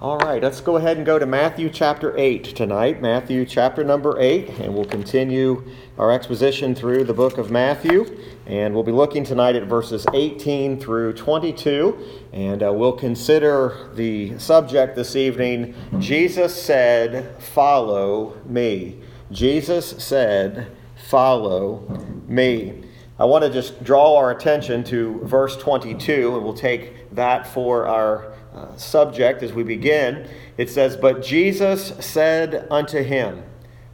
All right, let's go ahead and go to Matthew chapter 8 tonight. Matthew chapter number 8, and we'll continue our exposition through the book of Matthew. And we'll be looking tonight at verses 18 through 22. And uh, we'll consider the subject this evening Jesus said, Follow me. Jesus said, Follow me. I want to just draw our attention to verse 22, and we'll take that for our subject as we begin. It says, But Jesus said unto him,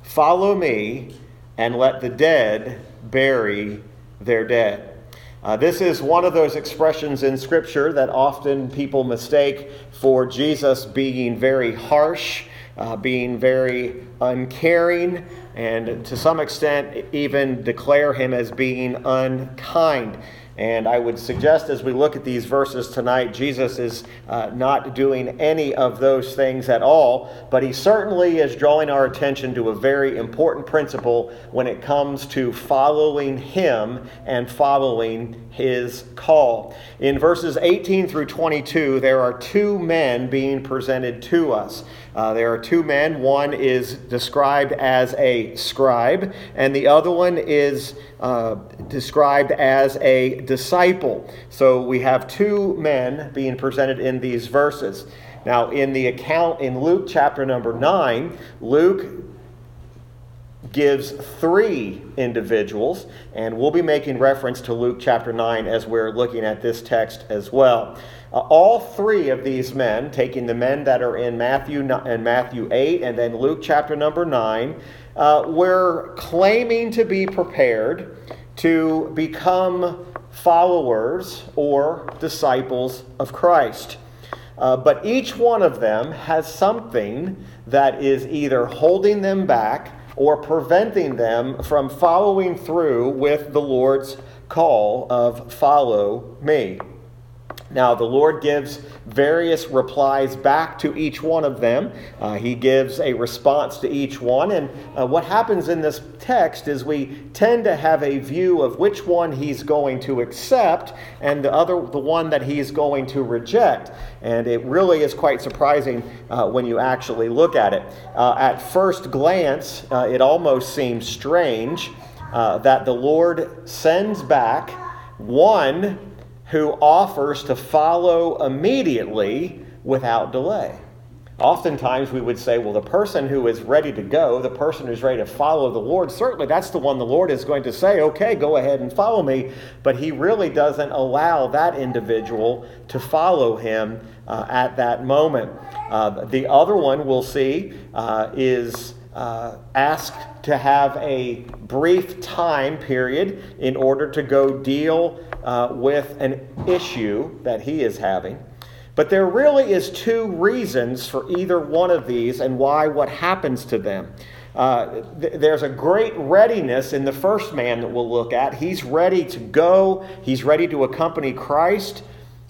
Follow me, and let the dead bury their dead. Uh, this is one of those expressions in Scripture that often people mistake for Jesus being very harsh, uh, being very uncaring, and to some extent even declare him as being unkind. And I would suggest as we look at these verses tonight, Jesus is uh, not doing any of those things at all, but he certainly is drawing our attention to a very important principle when it comes to following him and following his call. In verses 18 through 22, there are two men being presented to us. Uh, there are two men. One is described as a scribe, and the other one is uh, described as a disciple. So we have two men being presented in these verses. Now, in the account in Luke chapter number 9, Luke gives three individuals, and we'll be making reference to Luke chapter 9 as we're looking at this text as well. Uh, all three of these men, taking the men that are in Matthew and Matthew 8 and then Luke chapter number 9, uh, were claiming to be prepared to become followers or disciples of Christ. Uh, but each one of them has something that is either holding them back or preventing them from following through with the Lord's call of follow me. Now, the Lord gives various replies back to each one of them. Uh, he gives a response to each one. And uh, what happens in this text is we tend to have a view of which one he's going to accept and the other, the one that he's going to reject. And it really is quite surprising uh, when you actually look at it. Uh, at first glance, uh, it almost seems strange uh, that the Lord sends back one who offers to follow immediately without delay. Oftentimes we would say, well, the person who is ready to go, the person who's ready to follow the Lord, certainly that's the one the Lord is going to say, okay, go ahead and follow me. But he really doesn't allow that individual to follow him uh, at that moment. Uh, the other one we'll see uh, is uh, asked to have a brief time period in order to go deal uh, with an issue that he is having. But there really is two reasons for either one of these and why what happens to them. Uh, th- there's a great readiness in the first man that we'll look at. He's ready to go, he's ready to accompany Christ.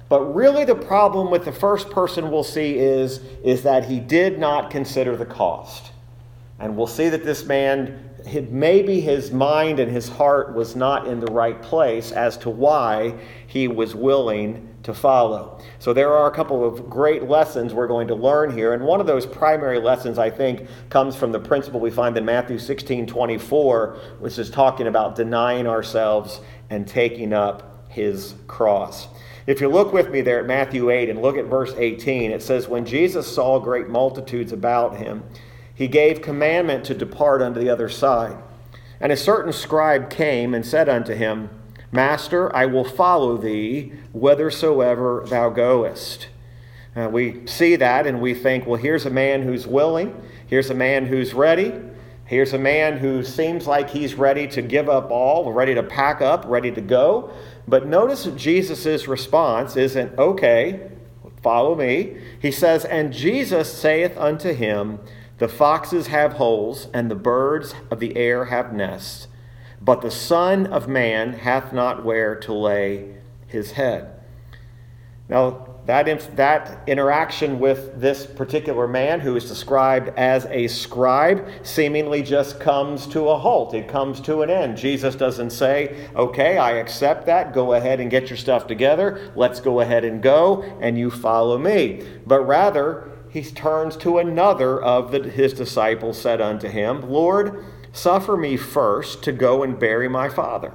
But really, the problem with the first person we'll see is, is that he did not consider the cost. And we'll see that this man maybe his mind and his heart was not in the right place as to why he was willing to follow. So there are a couple of great lessons we're going to learn here. And one of those primary lessons, I think, comes from the principle we find in Matthew 16 24, which is talking about denying ourselves and taking up his cross. If you look with me there at Matthew 8 and look at verse 18, it says, When Jesus saw great multitudes about him, he gave commandment to depart unto the other side. And a certain scribe came and said unto him, Master, I will follow thee whithersoever thou goest. Uh, we see that and we think, well, here's a man who's willing, here's a man who's ready, here's a man who seems like he's ready to give up all, ready to pack up, ready to go. But notice Jesus' response isn't, okay, follow me. He says, And Jesus saith unto him, the foxes have holes, and the birds of the air have nests, but the Son of Man hath not where to lay his head. Now, that, that interaction with this particular man who is described as a scribe seemingly just comes to a halt. It comes to an end. Jesus doesn't say, okay, I accept that. Go ahead and get your stuff together. Let's go ahead and go, and you follow me. But rather, he turns to another of the, his disciples, said unto him, Lord, suffer me first to go and bury my father.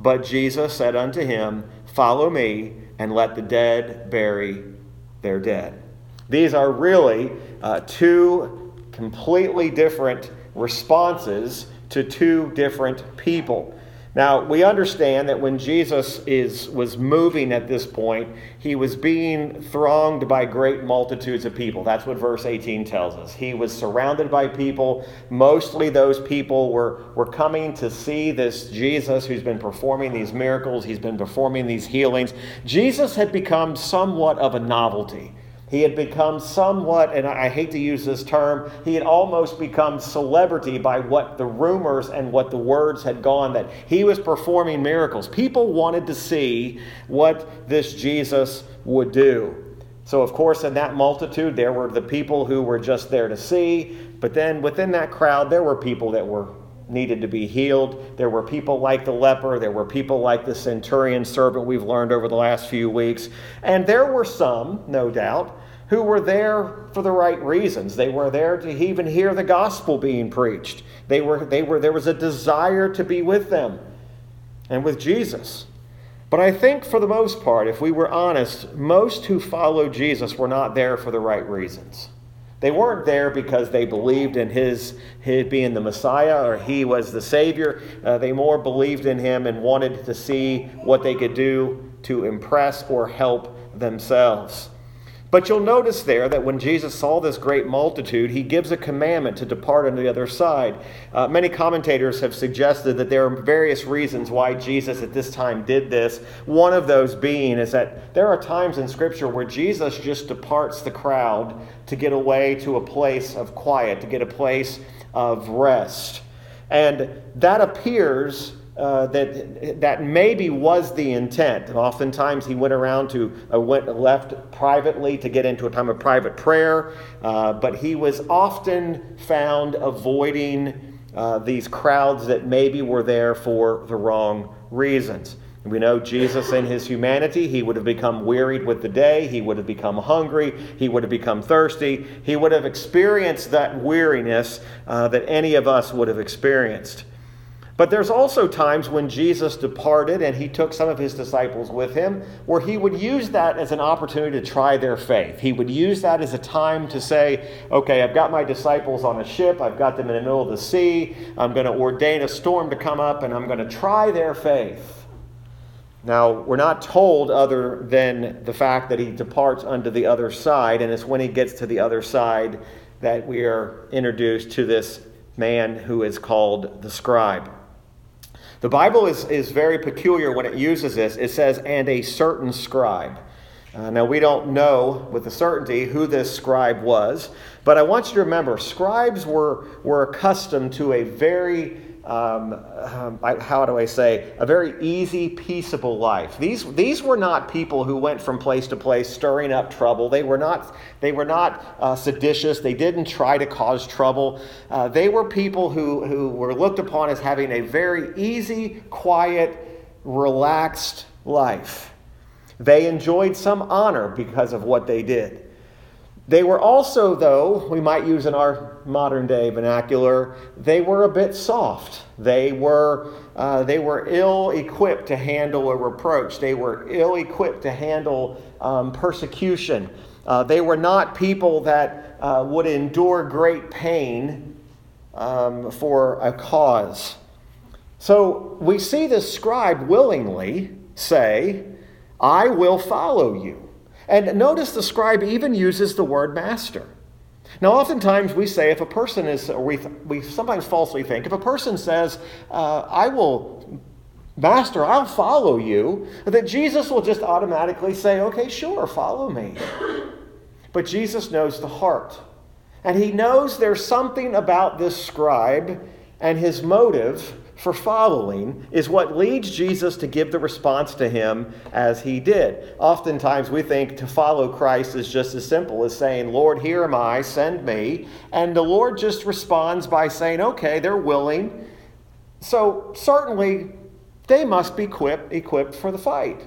But Jesus said unto him, Follow me, and let the dead bury their dead. These are really uh, two completely different responses to two different people. Now, we understand that when Jesus is, was moving at this point, he was being thronged by great multitudes of people. That's what verse 18 tells us. He was surrounded by people. Mostly those people were, were coming to see this Jesus who's been performing these miracles, he's been performing these healings. Jesus had become somewhat of a novelty. He had become somewhat, and I hate to use this term, he had almost become celebrity by what the rumors and what the words had gone that he was performing miracles. People wanted to see what this Jesus would do. So, of course, in that multitude, there were the people who were just there to see, but then within that crowd, there were people that were needed to be healed. There were people like the leper. There were people like the centurion servant we've learned over the last few weeks. And there were some, no doubt, who were there for the right reasons. They were there to even hear the gospel being preached. They were, they were, there was a desire to be with them and with Jesus. But I think for the most part, if we were honest, most who followed Jesus were not there for the right reasons. They weren't there because they believed in his, his being the Messiah or he was the Savior. Uh, they more believed in him and wanted to see what they could do to impress or help themselves. But you'll notice there that when Jesus saw this great multitude, he gives a commandment to depart on the other side. Uh, many commentators have suggested that there are various reasons why Jesus at this time did this. One of those being is that there are times in Scripture where Jesus just departs the crowd to get away to a place of quiet, to get a place of rest. And that appears uh, that that maybe was the intent. Oftentimes, he went around to uh, went left privately to get into a time of private prayer, uh, but he was often found avoiding uh, these crowds that maybe were there for the wrong reasons. We know Jesus in his humanity, he would have become wearied with the day, he would have become hungry, he would have become thirsty, he would have experienced that weariness uh, that any of us would have experienced. But there's also times when Jesus departed and he took some of his disciples with him where he would use that as an opportunity to try their faith. He would use that as a time to say, okay, I've got my disciples on a ship, I've got them in the middle of the sea, I'm going to ordain a storm to come up, and I'm going to try their faith. Now, we're not told other than the fact that he departs unto the other side, and it's when he gets to the other side that we are introduced to this man who is called the scribe. The Bible is, is very peculiar when it uses this. It says, and a certain scribe. Uh, now, we don't know with a certainty who this scribe was, but I want you to remember scribes were, were accustomed to a very um, um, how do I say, a very easy, peaceable life. These, these were not people who went from place to place stirring up trouble. They were not, they were not uh, seditious. They didn't try to cause trouble. Uh, they were people who, who were looked upon as having a very easy, quiet, relaxed life. They enjoyed some honor because of what they did. They were also, though, we might use in our modern day vernacular, they were a bit soft. They were, uh, they were ill equipped to handle a reproach, they were ill equipped to handle um, persecution. Uh, they were not people that uh, would endure great pain um, for a cause. So we see this scribe willingly say, I will follow you. And notice the scribe even uses the word master. Now, oftentimes we say if a person is, or we, we sometimes falsely think, if a person says, uh, I will, Master, I'll follow you, that Jesus will just automatically say, Okay, sure, follow me. But Jesus knows the heart. And he knows there's something about this scribe and his motive for following is what leads Jesus to give the response to him as he did. Oftentimes we think to follow Christ is just as simple as saying, Lord, here am I, send me. And the Lord just responds by saying, okay, they're willing. So certainly they must be equipped, equipped for the fight.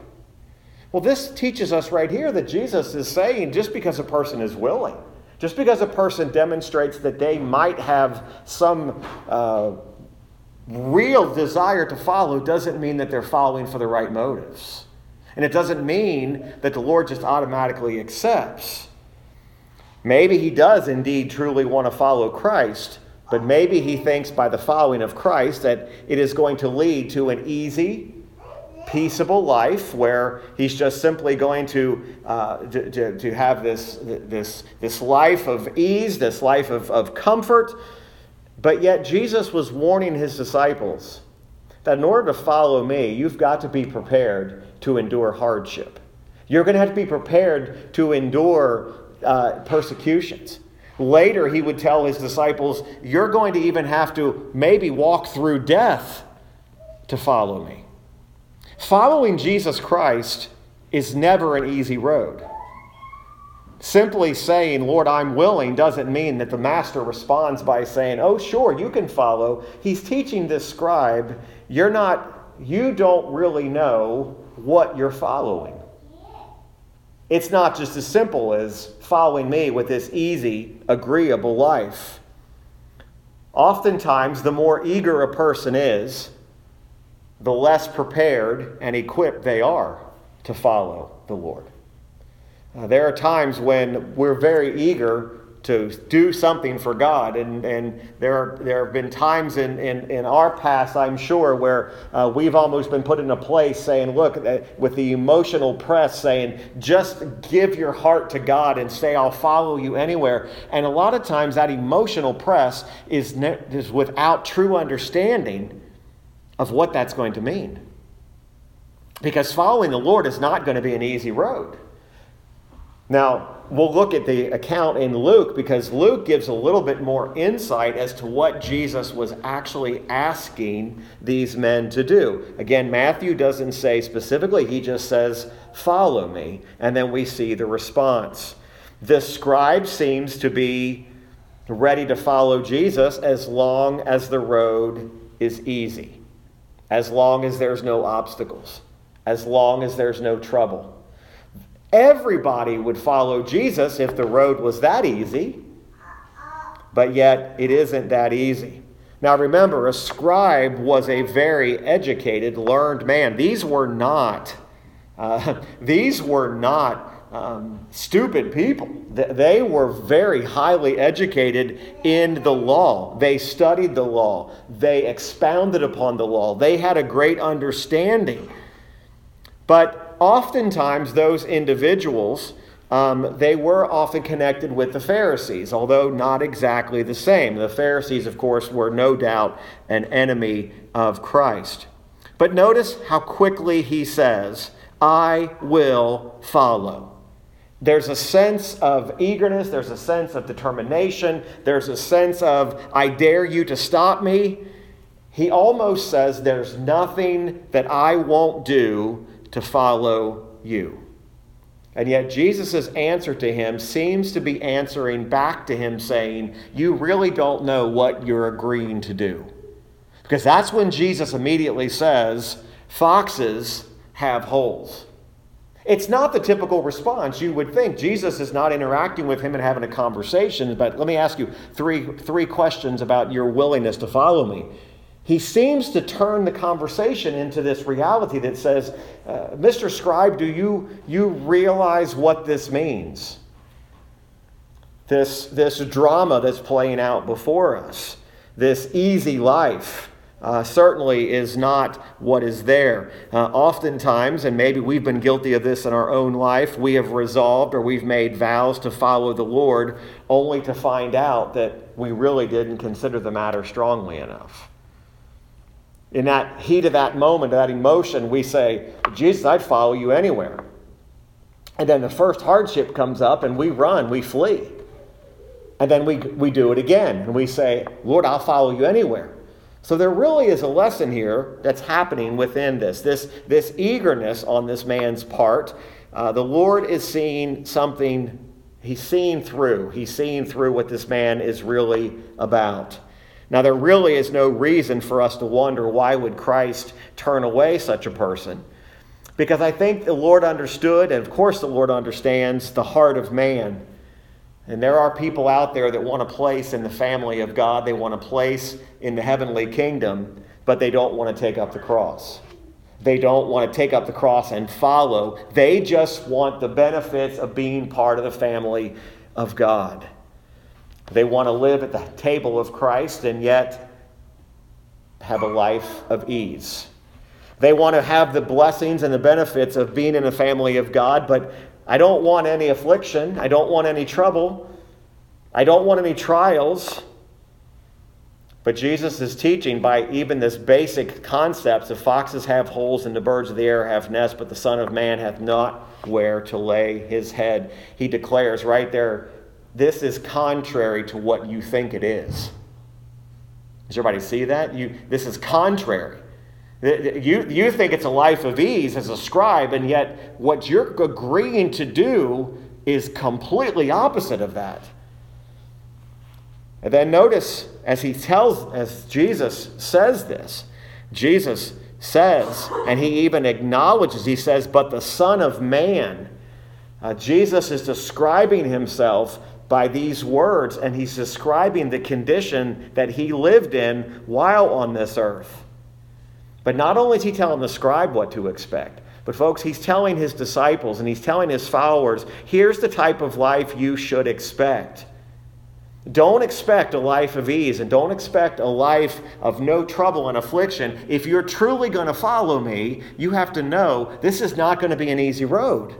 Well, this teaches us right here that Jesus is saying just because a person is willing, Just because a person demonstrates that they might have some uh, real desire to follow doesn't mean that they're following for the right motives. And it doesn't mean that the Lord just automatically accepts. Maybe he does indeed truly want to follow Christ, but maybe he thinks by the following of Christ that it is going to lead to an easy, peaceable life where he's just simply going to, uh, to, to, to, have this, this, this life of ease, this life of, of comfort. But yet, Jesus was warning his disciples that in order to follow me, you've got to be prepared to endure hardship. You're going to have to be prepared to endure uh, persecutions. Later, he would tell his disciples, You're going to even have to maybe walk through death to follow me. Following Jesus Christ is never an easy road. Simply saying, Lord, I'm willing, doesn't mean that the master responds by saying, Oh, sure, you can follow. He's teaching this scribe, you're not, you don't really know what you're following. It's not just as simple as following me with this easy, agreeable life. Oftentimes, the more eager a person is, the less prepared and equipped they are to follow the Lord. Uh, there are times when we're very eager to do something for God. And, and there, are, there have been times in, in, in our past, I'm sure, where uh, we've almost been put in a place saying, look, uh, with the emotional press saying, just give your heart to God and say, I'll follow you anywhere. And a lot of times that emotional press is, ne- is without true understanding of what that's going to mean. Because following the Lord is not going to be an easy road. Now, we'll look at the account in Luke because Luke gives a little bit more insight as to what Jesus was actually asking these men to do. Again, Matthew doesn't say specifically, he just says, Follow me. And then we see the response. The scribe seems to be ready to follow Jesus as long as the road is easy as long as there's no obstacles, as long as there's no trouble. Everybody would follow Jesus if the road was that easy, but yet it isn't that easy. Now remember, a scribe was a very educated, learned man. These were not, uh, these were not um, stupid people. They were very highly educated in the law. They studied the law, they expounded upon the law, they had a great understanding. But oftentimes, those individuals. Um, they were often connected with the Pharisees, although not exactly the same. The Pharisees, of course, were no doubt an enemy of Christ. But notice how quickly he says, I will follow. There's a sense of eagerness, there's a sense of determination, there's a sense of, I dare you to stop me. He almost says, There's nothing that I won't do to follow you. And yet, Jesus' answer to him seems to be answering back to him, saying, You really don't know what you're agreeing to do. Because that's when Jesus immediately says, Foxes have holes. It's not the typical response you would think. Jesus is not interacting with him and having a conversation, but let me ask you three, three questions about your willingness to follow me. He seems to turn the conversation into this reality that says, uh, Mr. Scribe, do you, you realize what this means? This, this drama that's playing out before us, this easy life uh, certainly is not what is there. Uh, oftentimes, and maybe we've been guilty of this in our own life, we have resolved or we've made vows to follow the Lord only to find out that we really didn't consider the matter strongly enough. In that heat of that moment, that emotion, we say, Jesus, I'd follow you anywhere. And then the first hardship comes up and we run, we flee. And then we, we do it again and we say, Lord, I'll follow you anywhere. So there really is a lesson here that's happening within this, this, this eagerness on this man's part. Uh, the Lord is seeing something, he's seeing through. He's seeing through what this man is really about. Now, there really is no reason for us to wonder why would Christ turn away such a person? Because I think the Lord understood, and of course the Lord understands, the heart of man. And there are people out there that want a place in the family of God, they want a place in the heavenly kingdom, but they don't want to take up the cross. They don't want to take up the cross and follow. They just want the benefits of being part of the family of God. They want to live at the table of Christ and yet have a life of ease. They want to have the blessings and the benefits of being in the family of God, but I don't want any affliction. I don't want any trouble. I don't want any trials. But Jesus is teaching by even this basic concepts of foxes have holes and the birds of the air have nests, but the Son of Man hath not where to lay his head. He declares right there, this is contrary to what you think it is. Does everybody see that? You, this is contrary. You, you think it's a life of ease as a scribe, and yet what you're agreeing to do is completely opposite of that. And then notice as he tells, as Jesus says this, Jesus says, and he even acknowledges, he says, but the Son of Man. Uh, Jesus is describing himself by these words, and he's describing the condition that he lived in while on this earth. But not only is he telling the scribe what to expect, but folks, he's telling his disciples and he's telling his followers here's the type of life you should expect. Don't expect a life of ease and don't expect a life of no trouble and affliction. If you're truly going to follow me, you have to know this is not going to be an easy road.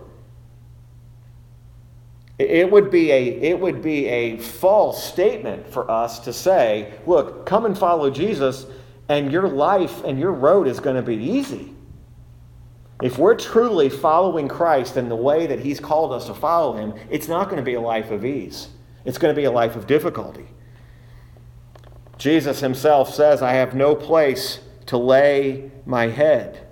It would, be a, it would be a false statement for us to say, look, come and follow Jesus, and your life and your road is going to be easy. If we're truly following Christ in the way that He's called us to follow Him, it's not going to be a life of ease. It's going to be a life of difficulty. Jesus Himself says, I have no place to lay my head.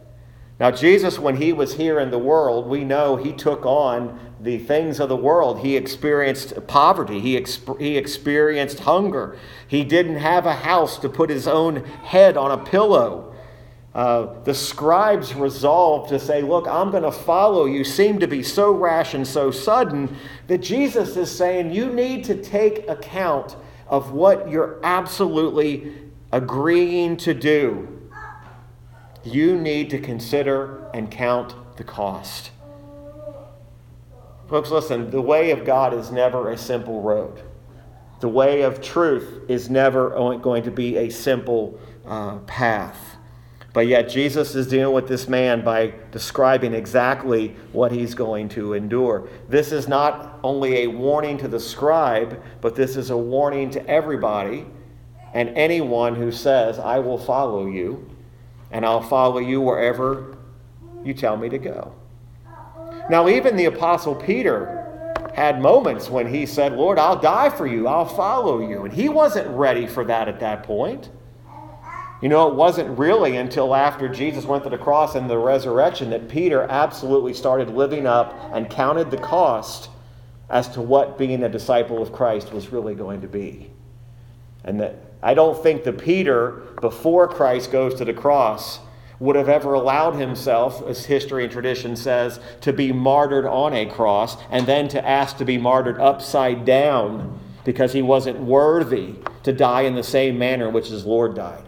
Now, Jesus, when he was here in the world, we know he took on the things of the world. He experienced poverty, he, exp- he experienced hunger. He didn't have a house to put his own head on a pillow. Uh, the scribes resolved to say, Look, I'm going to follow you, seem to be so rash and so sudden that Jesus is saying you need to take account of what you're absolutely agreeing to do you need to consider and count the cost. Folks, listen, the way of God is never a simple road. The way of truth is never going to be a simple uh, path. But yet, Jesus is dealing with this man by describing exactly what he's going to endure. This is not only a warning to the scribe, but this is a warning to everybody and anyone who says, I will follow you and I'll follow you wherever you tell me to go. Now, even the Apostle Peter had moments when he said, Lord, I'll die for you, I'll follow you. And he wasn't ready for that at that point. You know, it wasn't really until after Jesus went to the cross and the resurrection that Peter absolutely started living up and counted the cost as to what being a disciple of Christ was really going to be. And that I don't think the Peter, before Christ goes to the cross, would have ever allowed himself, as history and tradition says, to be martyred on a cross and then to ask to be martyred upside down because he wasn't worthy to die in the same manner in which his Lord died.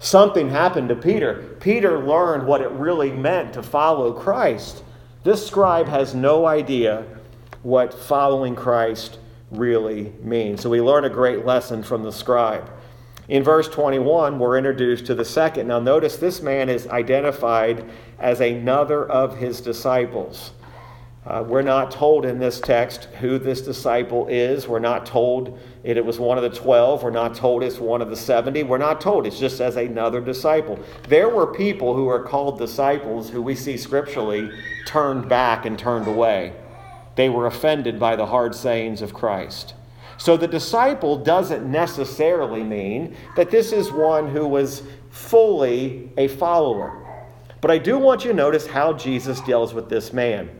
Something happened to Peter. Peter learned what it really meant to follow Christ. This scribe has no idea what following Christ really means. So we learn a great lesson from the scribe. In verse 21, we're introduced to the second. Now, notice this man is identified as another of his disciples. Uh, we're not told in this text who this disciple is. We're not told it, was one of the 12. We're not told it's one of the 70. We're not told. It's just as another disciple. There were people who are called disciples who we see scripturally turned back and turned away. They were offended by the hard sayings of Christ. So the disciple doesn't necessarily mean that this is one who was fully a follower. But I do want you to notice how Jesus deals with this man.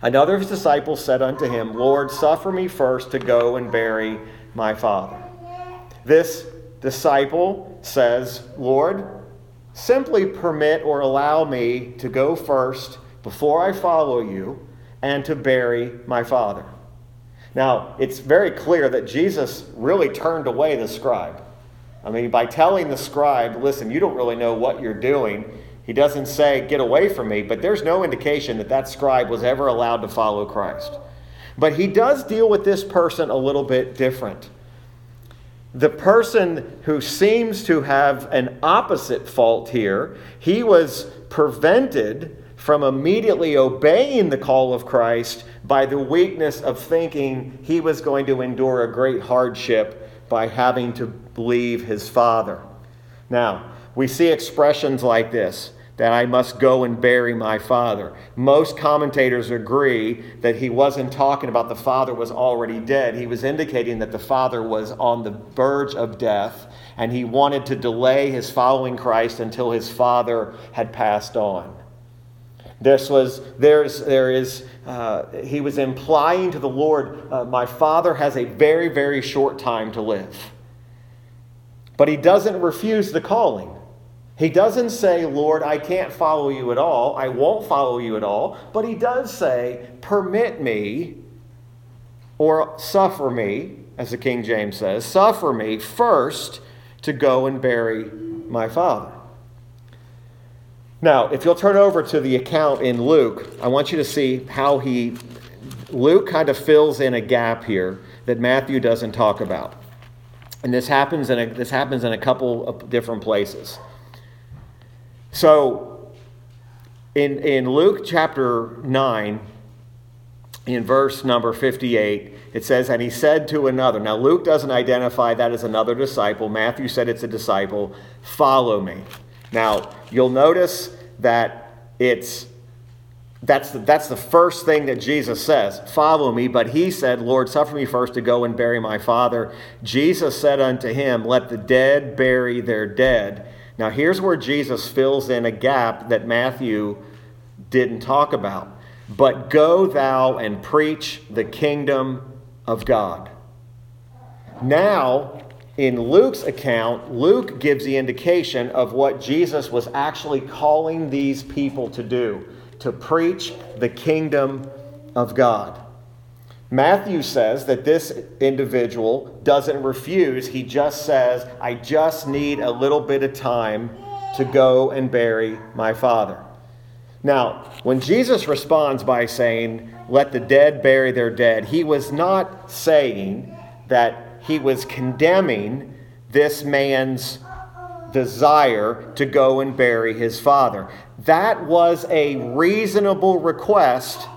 Another of his disciples said unto him, Lord, suffer me first to go and bury my father. This disciple says, Lord, simply permit or allow me to go first before I follow you and to bury my father. Now, it's very clear that Jesus really turned away the scribe. I mean, by telling the scribe, listen, you don't really know what you're doing, he doesn't say, get away from me, but there's no indication that that scribe was ever allowed to follow Christ. But he does deal with this person a little bit different. The person who seems to have an opposite fault here, he was prevented from immediately obeying the call of Christ by the weakness of thinking he was going to endure a great hardship by having to leave his father. Now, we see expressions like this that I must go and bury my father. Most commentators agree that he wasn't talking about the father was already dead. He was indicating that the father was on the verge of death and he wanted to delay his following Christ until his father had passed on. This was, there's, there is, uh, he was implying to the Lord, uh, my father has a very, very short time to live. But he doesn't refuse the calling. He doesn't say, Lord, I can't follow you at all. I won't follow you at all. But he does say, permit me or suffer me, as the King James says, suffer me first to go and bury my father. Now, if you'll turn over to the account in Luke, I want you to see how he, Luke kind of fills in a gap here that Matthew doesn't talk about. And this happens in a, this happens in a couple of different places. So, in, in Luke chapter 9, in verse number 58, it says, And he said to another. Now, Luke doesn't identify that as another disciple. Matthew said it's a disciple. Follow me. Now, you'll notice that it's that's the, that's the first thing that Jesus says follow me. But he said lord suffer me first to go and bury my father. Jesus said unto him let the dead bury their dead. Now here's where jesus fills in a gap that matthew didn't talk about. But go thou and preach the kingdom of god. Now in Luke's account, Luke gives the indication of what Jesus was actually calling these people to do to preach the kingdom of God. Matthew says that this individual doesn't refuse. He just says, I just need a little bit of time to go and bury my father. Now, when Jesus responds by saying, Let the dead bury their dead, he was not saying that he was condemning this man's desire to go and bury his father. That was a reasonable request,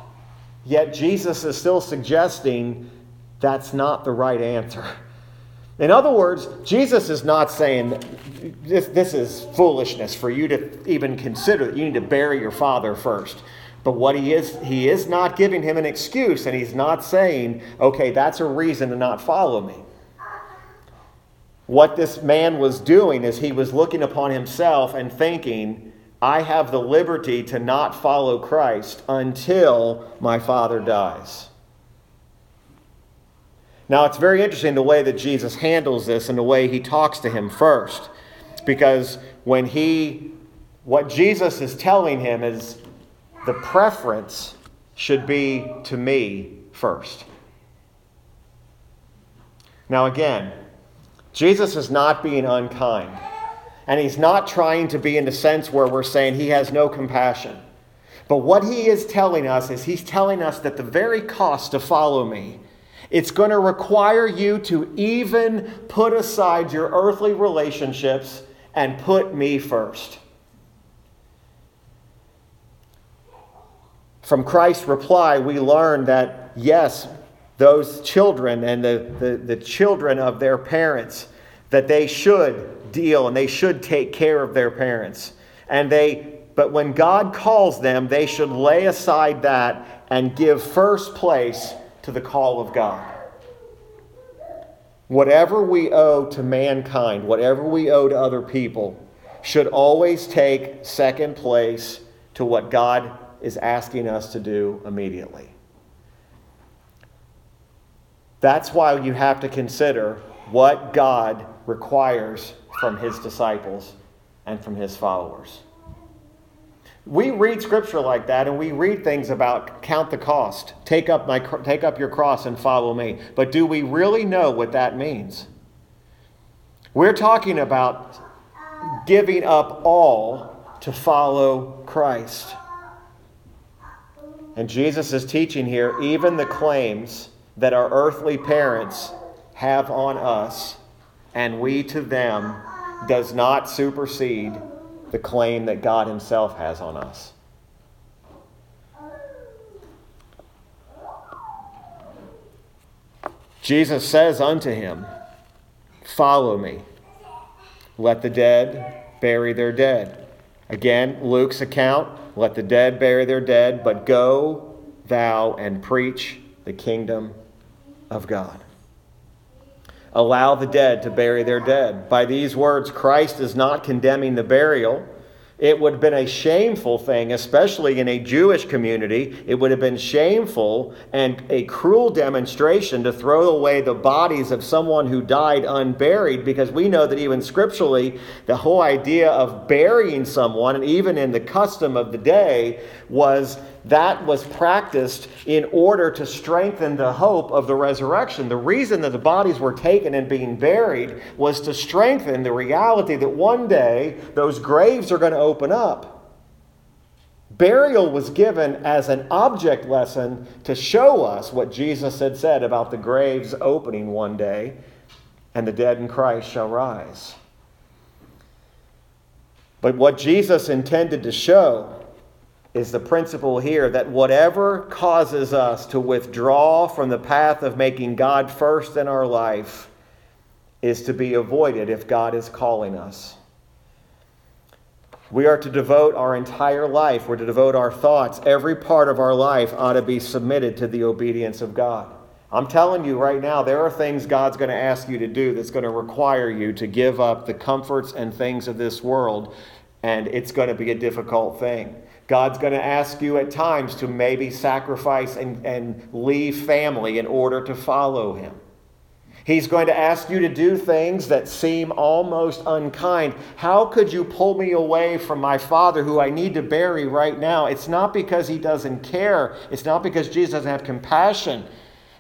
yet Jesus is still suggesting that's not the right answer. In other words, Jesus is not saying this, this is foolishness for you to even consider that you need to bury your father first. But what he is, he is not giving him an excuse, and he's not saying, okay, that's a reason to not follow me. What this man was doing is he was looking upon himself and thinking, I have the liberty to not follow Christ until my father dies. Now, it's very interesting the way that Jesus handles this and the way he talks to him first. Because when he, what Jesus is telling him is the preference should be to me first. Now, again, Jesus is not being unkind. And he's not trying to be in the sense where we're saying he has no compassion. But what he is telling us is he's telling us that the very cost to follow me, it's going to require you to even put aside your earthly relationships and put me first. From Christ's reply, we learn that yes, those children and the, the, the children of their parents that they should deal and they should take care of their parents. And they, but when God calls them, they should lay aside that and give first place to the call of God. Whatever we owe to mankind, whatever we owe to other people, should always take second place to what God is asking us to do immediately. That's why you have to consider what God requires from his disciples and from his followers. We read scripture like that and we read things about count the cost, take up, my, take up your cross and follow me. But do we really know what that means? We're talking about giving up all to follow Christ. And Jesus is teaching here even the claims that our earthly parents have on us and we to them does not supersede the claim that God Himself has on us. Jesus says unto him, Follow me. Let the dead bury their dead. Again, Luke's account let the dead bury their dead, but go thou and preach the kingdom of God. Allow the dead to bury their dead. By these words, Christ is not condemning the burial it would have been a shameful thing, especially in a Jewish community. It would have been shameful and a cruel demonstration to throw away the bodies of someone who died unburied, because we know that even scripturally, the whole idea of burying someone, and even in the custom of the day, was that was practiced in order to strengthen the hope of the resurrection. The reason that the bodies were taken and being buried was to strengthen the reality that one day those graves are going to open up. Burial was given as an object lesson to show us what Jesus had said about the graves opening one day and the dead in Christ shall rise. But what Jesus intended to show is the principle here that whatever causes us to withdraw from the path of making God first in our life is to be avoided if God is calling us. We are to devote our entire life, we're to devote our thoughts. Every part of our life ought to be submitted to the obedience of God. I'm telling you right now, there are things God's going to ask you to do that's going to require you to give up the comforts and things of this world, and it's going to be a difficult thing. God's going to ask you at times to maybe sacrifice and, and leave family in order to follow Him. He's going to ask you to do things that seem almost unkind. How could you pull me away from my father who I need to bury right now? It's not because he doesn't care, it's not because Jesus doesn't have compassion.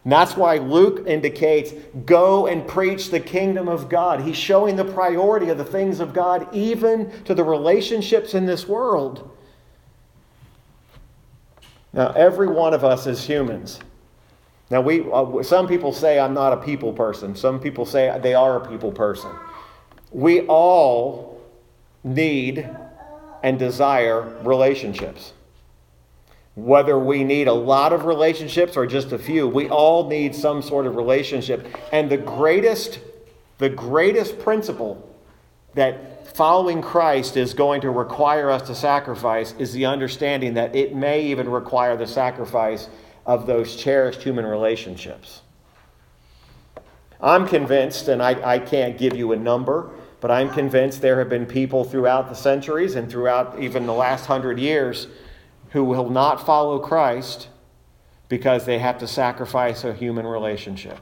And that's why Luke indicates go and preach the kingdom of God. He's showing the priority of the things of God even to the relationships in this world. Now, every one of us is humans. Now, we, uh, some people say I'm not a people person. Some people say they are a people person. We all need and desire relationships. Whether we need a lot of relationships or just a few, we all need some sort of relationship. And the greatest, the greatest principle that following Christ is going to require us to sacrifice is the understanding that it may even require the sacrifice of those cherished human relationships. I'm convinced, and I, I can't give you a number, but I'm convinced there have been people throughout the centuries and throughout even the last hundred years who will not follow Christ because they have to sacrifice a human relationship.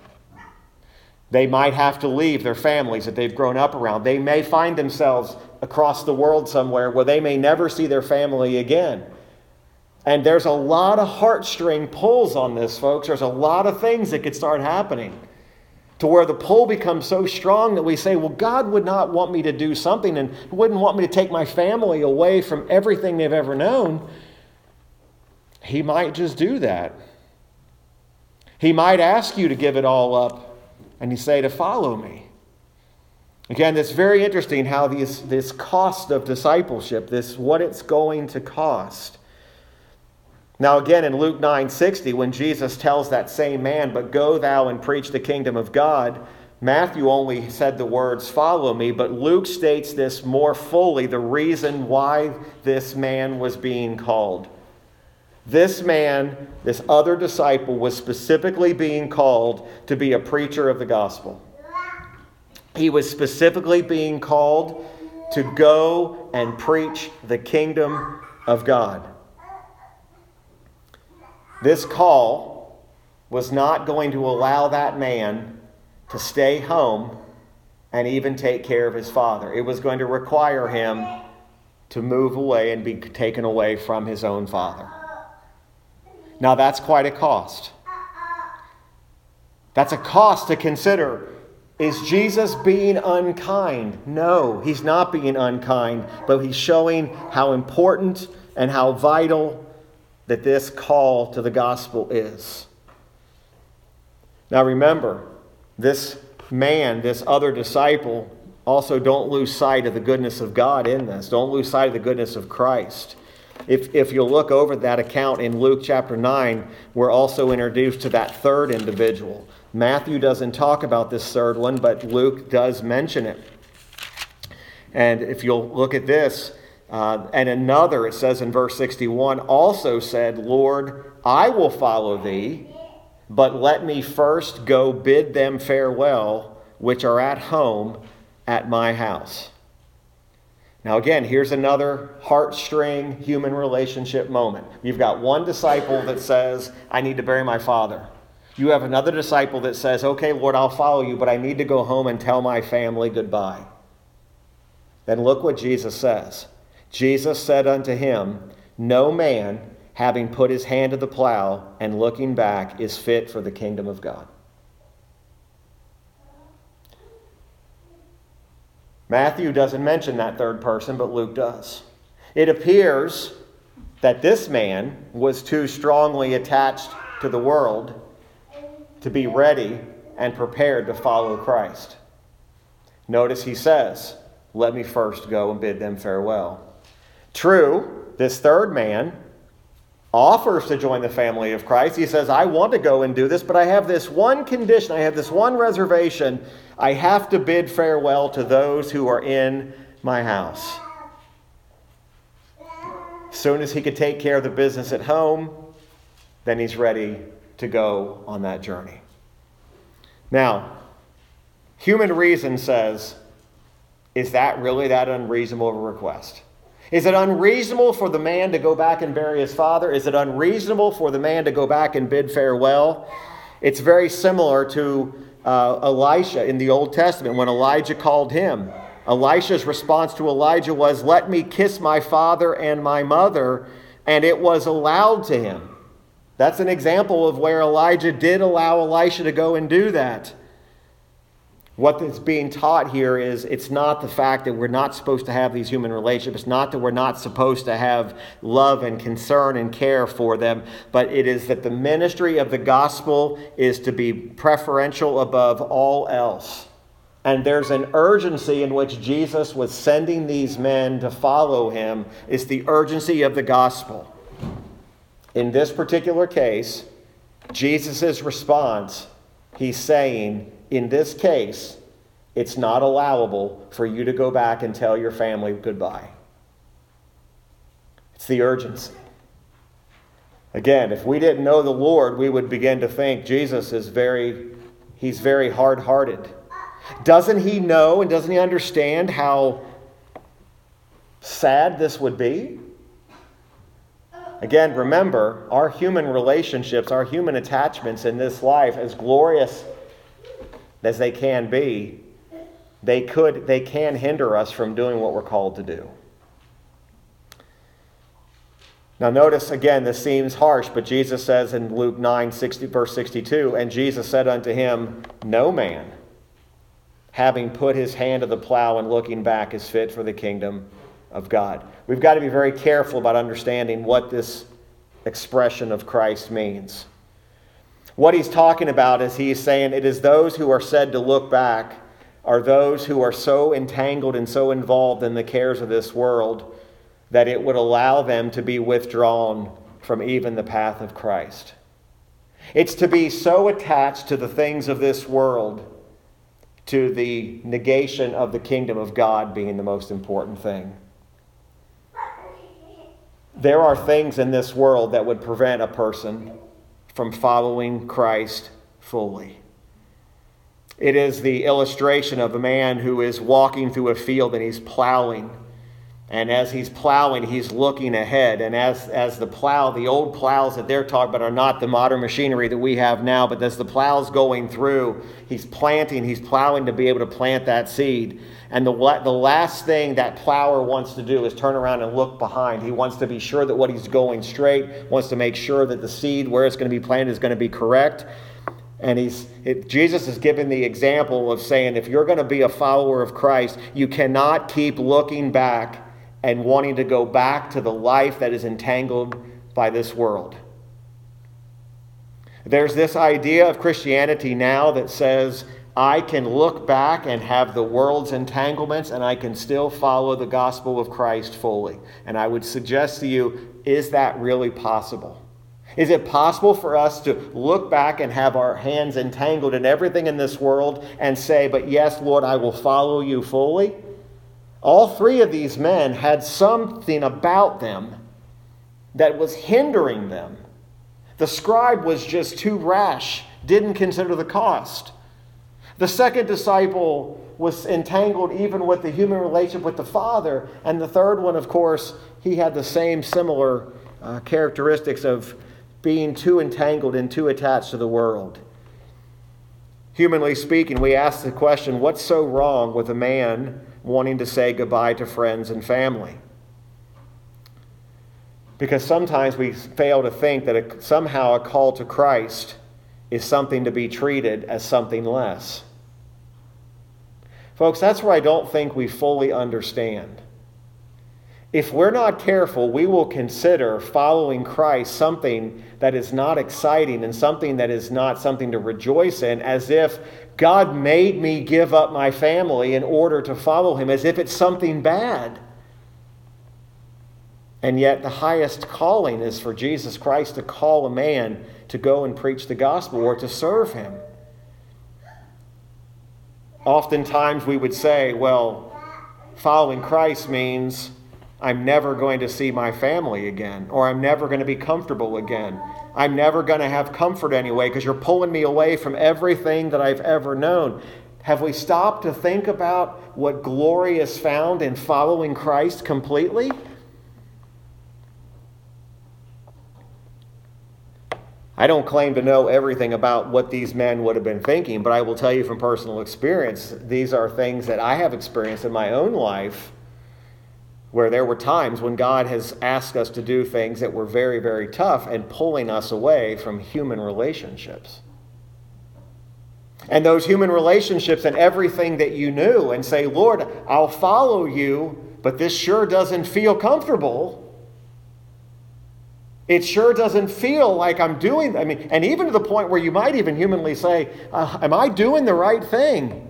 They might have to leave their families that they've grown up around. They may find themselves across the world somewhere where they may never see their family again. And there's a lot of heartstring pulls on this, folks. There's a lot of things that could start happening to where the pull becomes so strong that we say, well, God would not want me to do something and wouldn't want me to take my family away from everything they've ever known. He might just do that. He might ask you to give it all up and you say to follow me. Again, it's very interesting how these, this cost of discipleship, this what it's going to cost. Now, again, in Luke 9 60, when Jesus tells that same man, But go thou and preach the kingdom of God, Matthew only said the words, Follow me, but Luke states this more fully the reason why this man was being called. This man, this other disciple, was specifically being called to be a preacher of the gospel. He was specifically being called to go and preach the kingdom of God. This call was not going to allow that man to stay home and even take care of his father. It was going to require him to move away and be taken away from his own father. Now, that's quite a cost. That's a cost to consider. Is Jesus being unkind? No, he's not being unkind, but he's showing how important and how vital that this call to the gospel is. Now remember, this man, this other disciple, also don't lose sight of the goodness of God in this. Don't lose sight of the goodness of Christ. If, if you'll look over that account in Luke chapter 9, we're also introduced to that third individual. Matthew doesn't talk about this third one, but Luke does mention it. And if you'll look at this, uh, and another, it says in verse 61, also said, Lord, I will follow thee, but let me first go bid them farewell, which are at home at my house. Now, again, here's another heartstring human relationship moment. You've got one disciple that says, I need to bury my father. You have another disciple that says, Okay, Lord, I'll follow you, but I need to go home and tell my family goodbye. Then look what Jesus says. Jesus said unto him, No man, having put his hand to the plow and looking back, is fit for the kingdom of God. Matthew doesn't mention that third person, but Luke does. It appears that this man was too strongly attached to the world to be ready and prepared to follow Christ. Notice he says, Let me first go and bid them farewell. True, this third man offers to join the family of Christ. He says, I want to go and do this, but I have this one condition, I have this one reservation. I have to bid farewell to those who are in my house. As soon as he could take care of the business at home, then he's ready to go on that journey. Now, human reason says, is that really that unreasonable of a request? Is it unreasonable for the man to go back and bury his father? Is it unreasonable for the man to go back and bid farewell? It's very similar to uh, Elisha in the Old Testament when Elijah called him. Elisha's response to Elijah was, Let me kiss my father and my mother, and it was allowed to him. That's an example of where Elijah did allow Elisha to go and do that. What is being taught here is it's not the fact that we're not supposed to have these human relationships, it's not that we're not supposed to have love and concern and care for them, but it is that the ministry of the gospel is to be preferential above all else. And there's an urgency in which Jesus was sending these men to follow him, It's the urgency of the gospel. In this particular case, Jesus' response, he's saying, in this case, it's not allowable for you to go back and tell your family goodbye. It's the urgency. Again, if we didn't know the Lord, we would begin to think Jesus is very, he's very hard hearted. Doesn't he know and doesn't he understand how sad this would be? Again, remember, our human relationships, our human attachments in this life, as glorious as they can be, they could they can hinder us from doing what we're called to do. Now notice again this seems harsh, but Jesus says in Luke 9, 60, verse 62, and Jesus said unto him, No man, having put his hand to the plow and looking back, is fit for the kingdom of God. We've got to be very careful about understanding what this expression of Christ means. What he's talking about is he's saying it is those who are said to look back are those who are so entangled and so involved in the cares of this world that it would allow them to be withdrawn from even the path of Christ. It's to be so attached to the things of this world, to the negation of the kingdom of God being the most important thing. There are things in this world that would prevent a person from following Christ fully. It is the illustration of a man who is walking through a field and he's plowing. And as he's plowing, he's looking ahead. And as, as the plow, the old plows that they're talking about are not the modern machinery that we have now, but as the plow's going through, he's planting, he's plowing to be able to plant that seed. And the, the last thing that plower wants to do is turn around and look behind. He wants to be sure that what he's going straight, wants to make sure that the seed where it's going to be planted is going to be correct. And he's, it, Jesus is giving the example of saying if you're going to be a follower of Christ, you cannot keep looking back and wanting to go back to the life that is entangled by this world. There's this idea of Christianity now that says I can look back and have the world's entanglements and I can still follow the gospel of Christ fully. And I would suggest to you, is that really possible? Is it possible for us to look back and have our hands entangled in everything in this world and say, But yes, Lord, I will follow you fully? All three of these men had something about them that was hindering them. The scribe was just too rash, didn't consider the cost. The second disciple was entangled even with the human relationship with the Father. And the third one, of course, he had the same similar uh, characteristics of being too entangled and too attached to the world. Humanly speaking, we ask the question what's so wrong with a man wanting to say goodbye to friends and family. Because sometimes we fail to think that a, somehow a call to Christ is something to be treated as something less. Folks, that's where I don't think we fully understand. If we're not careful, we will consider following Christ something that is not exciting and something that is not something to rejoice in, as if God made me give up my family in order to follow him as if it's something bad. And yet, the highest calling is for Jesus Christ to call a man to go and preach the gospel or to serve him. Oftentimes, we would say, well, following Christ means I'm never going to see my family again, or I'm never going to be comfortable again. I'm never going to have comfort anyway because you're pulling me away from everything that I've ever known. Have we stopped to think about what glory is found in following Christ completely? I don't claim to know everything about what these men would have been thinking, but I will tell you from personal experience, these are things that I have experienced in my own life where there were times when God has asked us to do things that were very, very tough and pulling us away from human relationships. And those human relationships and everything that you knew, and say, Lord, I'll follow you, but this sure doesn't feel comfortable. It sure doesn't feel like I'm doing, I mean, and even to the point where you might even humanly say, uh, Am I doing the right thing?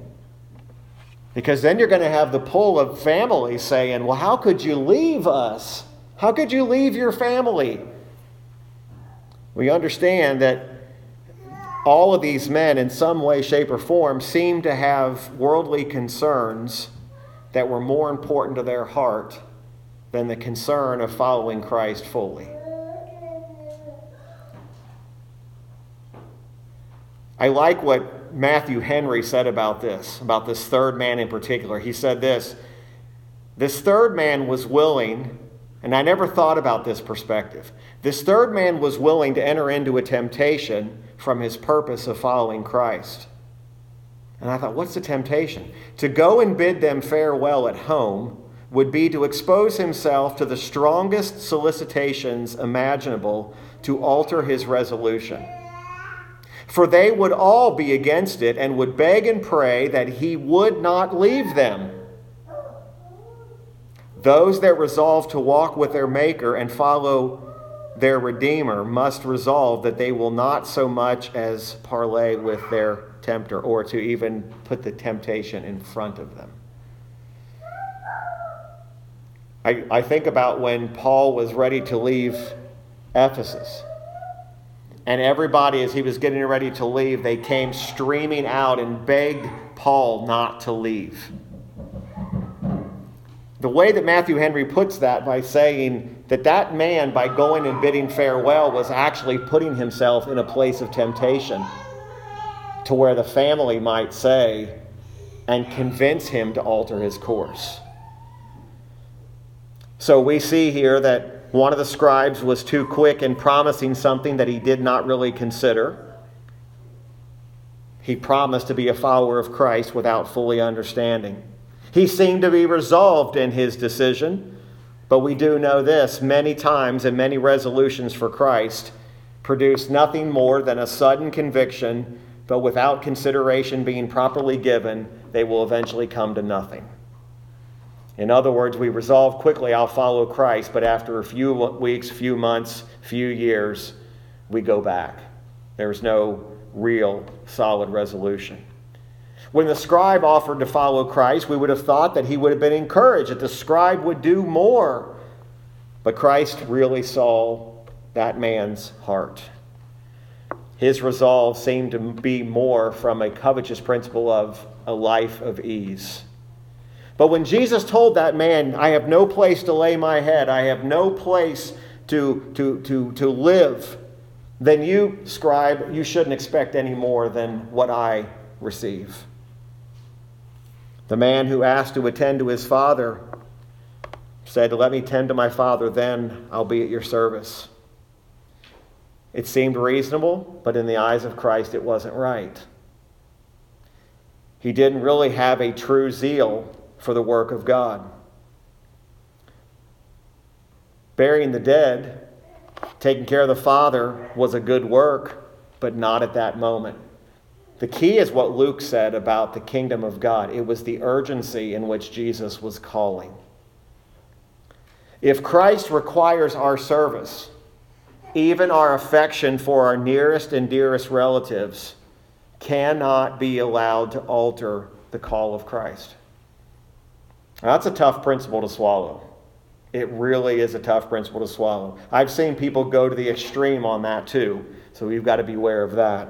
Because then you're going to have the pull of family saying, Well, how could you leave us? How could you leave your family? We understand that all of these men, in some way, shape, or form, seem to have worldly concerns that were more important to their heart than the concern of following Christ fully. I like what Matthew Henry said about this, about this third man in particular. He said this This third man was willing, and I never thought about this perspective. This third man was willing to enter into a temptation from his purpose of following Christ. And I thought, what's the temptation? To go and bid them farewell at home would be to expose himself to the strongest solicitations imaginable to alter his resolution for they would all be against it and would beg and pray that he would not leave them. Those that resolve to walk with their Maker and follow their Redeemer must resolve that they will not so much as parley with their tempter or to even put the temptation in front of them. I, I think about when Paul was ready to leave Ephesus. And everybody, as he was getting ready to leave, they came streaming out and begged Paul not to leave. The way that Matthew Henry puts that by saying that that man, by going and bidding farewell, was actually putting himself in a place of temptation to where the family might say and convince him to alter his course. So we see here that one of the scribes was too quick in promising something that he did not really consider. He promised to be a follower of Christ without fully understanding. He seemed to be resolved in his decision, but we do know this many times and many resolutions for Christ produce nothing more than a sudden conviction, but without consideration being properly given, they will eventually come to nothing. In other words, we resolve quickly, I'll follow Christ, but after a few weeks, few months, few years, we go back. There's no real solid resolution. When the scribe offered to follow Christ, we would have thought that he would have been encouraged, that the scribe would do more. But Christ really saw that man's heart. His resolve seemed to be more from a covetous principle of a life of ease. But when Jesus told that man, I have no place to lay my head, I have no place to, to, to, to live, then you, scribe, you shouldn't expect any more than what I receive. The man who asked to attend to his father said, Let me tend to my father, then I'll be at your service. It seemed reasonable, but in the eyes of Christ, it wasn't right. He didn't really have a true zeal for the work of God. Burying the dead, taking care of the Father was a good work, but not at that moment. The key is what Luke said about the kingdom of God it was the urgency in which Jesus was calling. If Christ requires our service, even our affection for our nearest and dearest relatives cannot be allowed to alter the call of Christ. Now, that's a tough principle to swallow. It really is a tough principle to swallow. I've seen people go to the extreme on that too, so we've got to beware of that.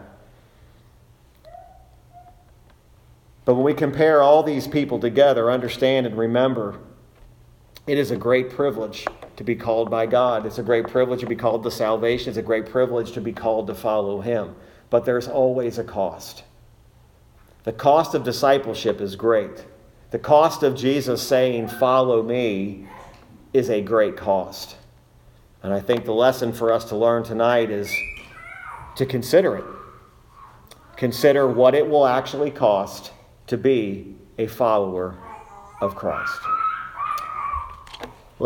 But when we compare all these people together, understand and remember it is a great privilege to be called by God. It's a great privilege to be called to salvation. It's a great privilege to be called to follow Him. But there's always a cost. The cost of discipleship is great. The cost of Jesus saying, Follow me, is a great cost. And I think the lesson for us to learn tonight is to consider it. Consider what it will actually cost to be a follower of Christ.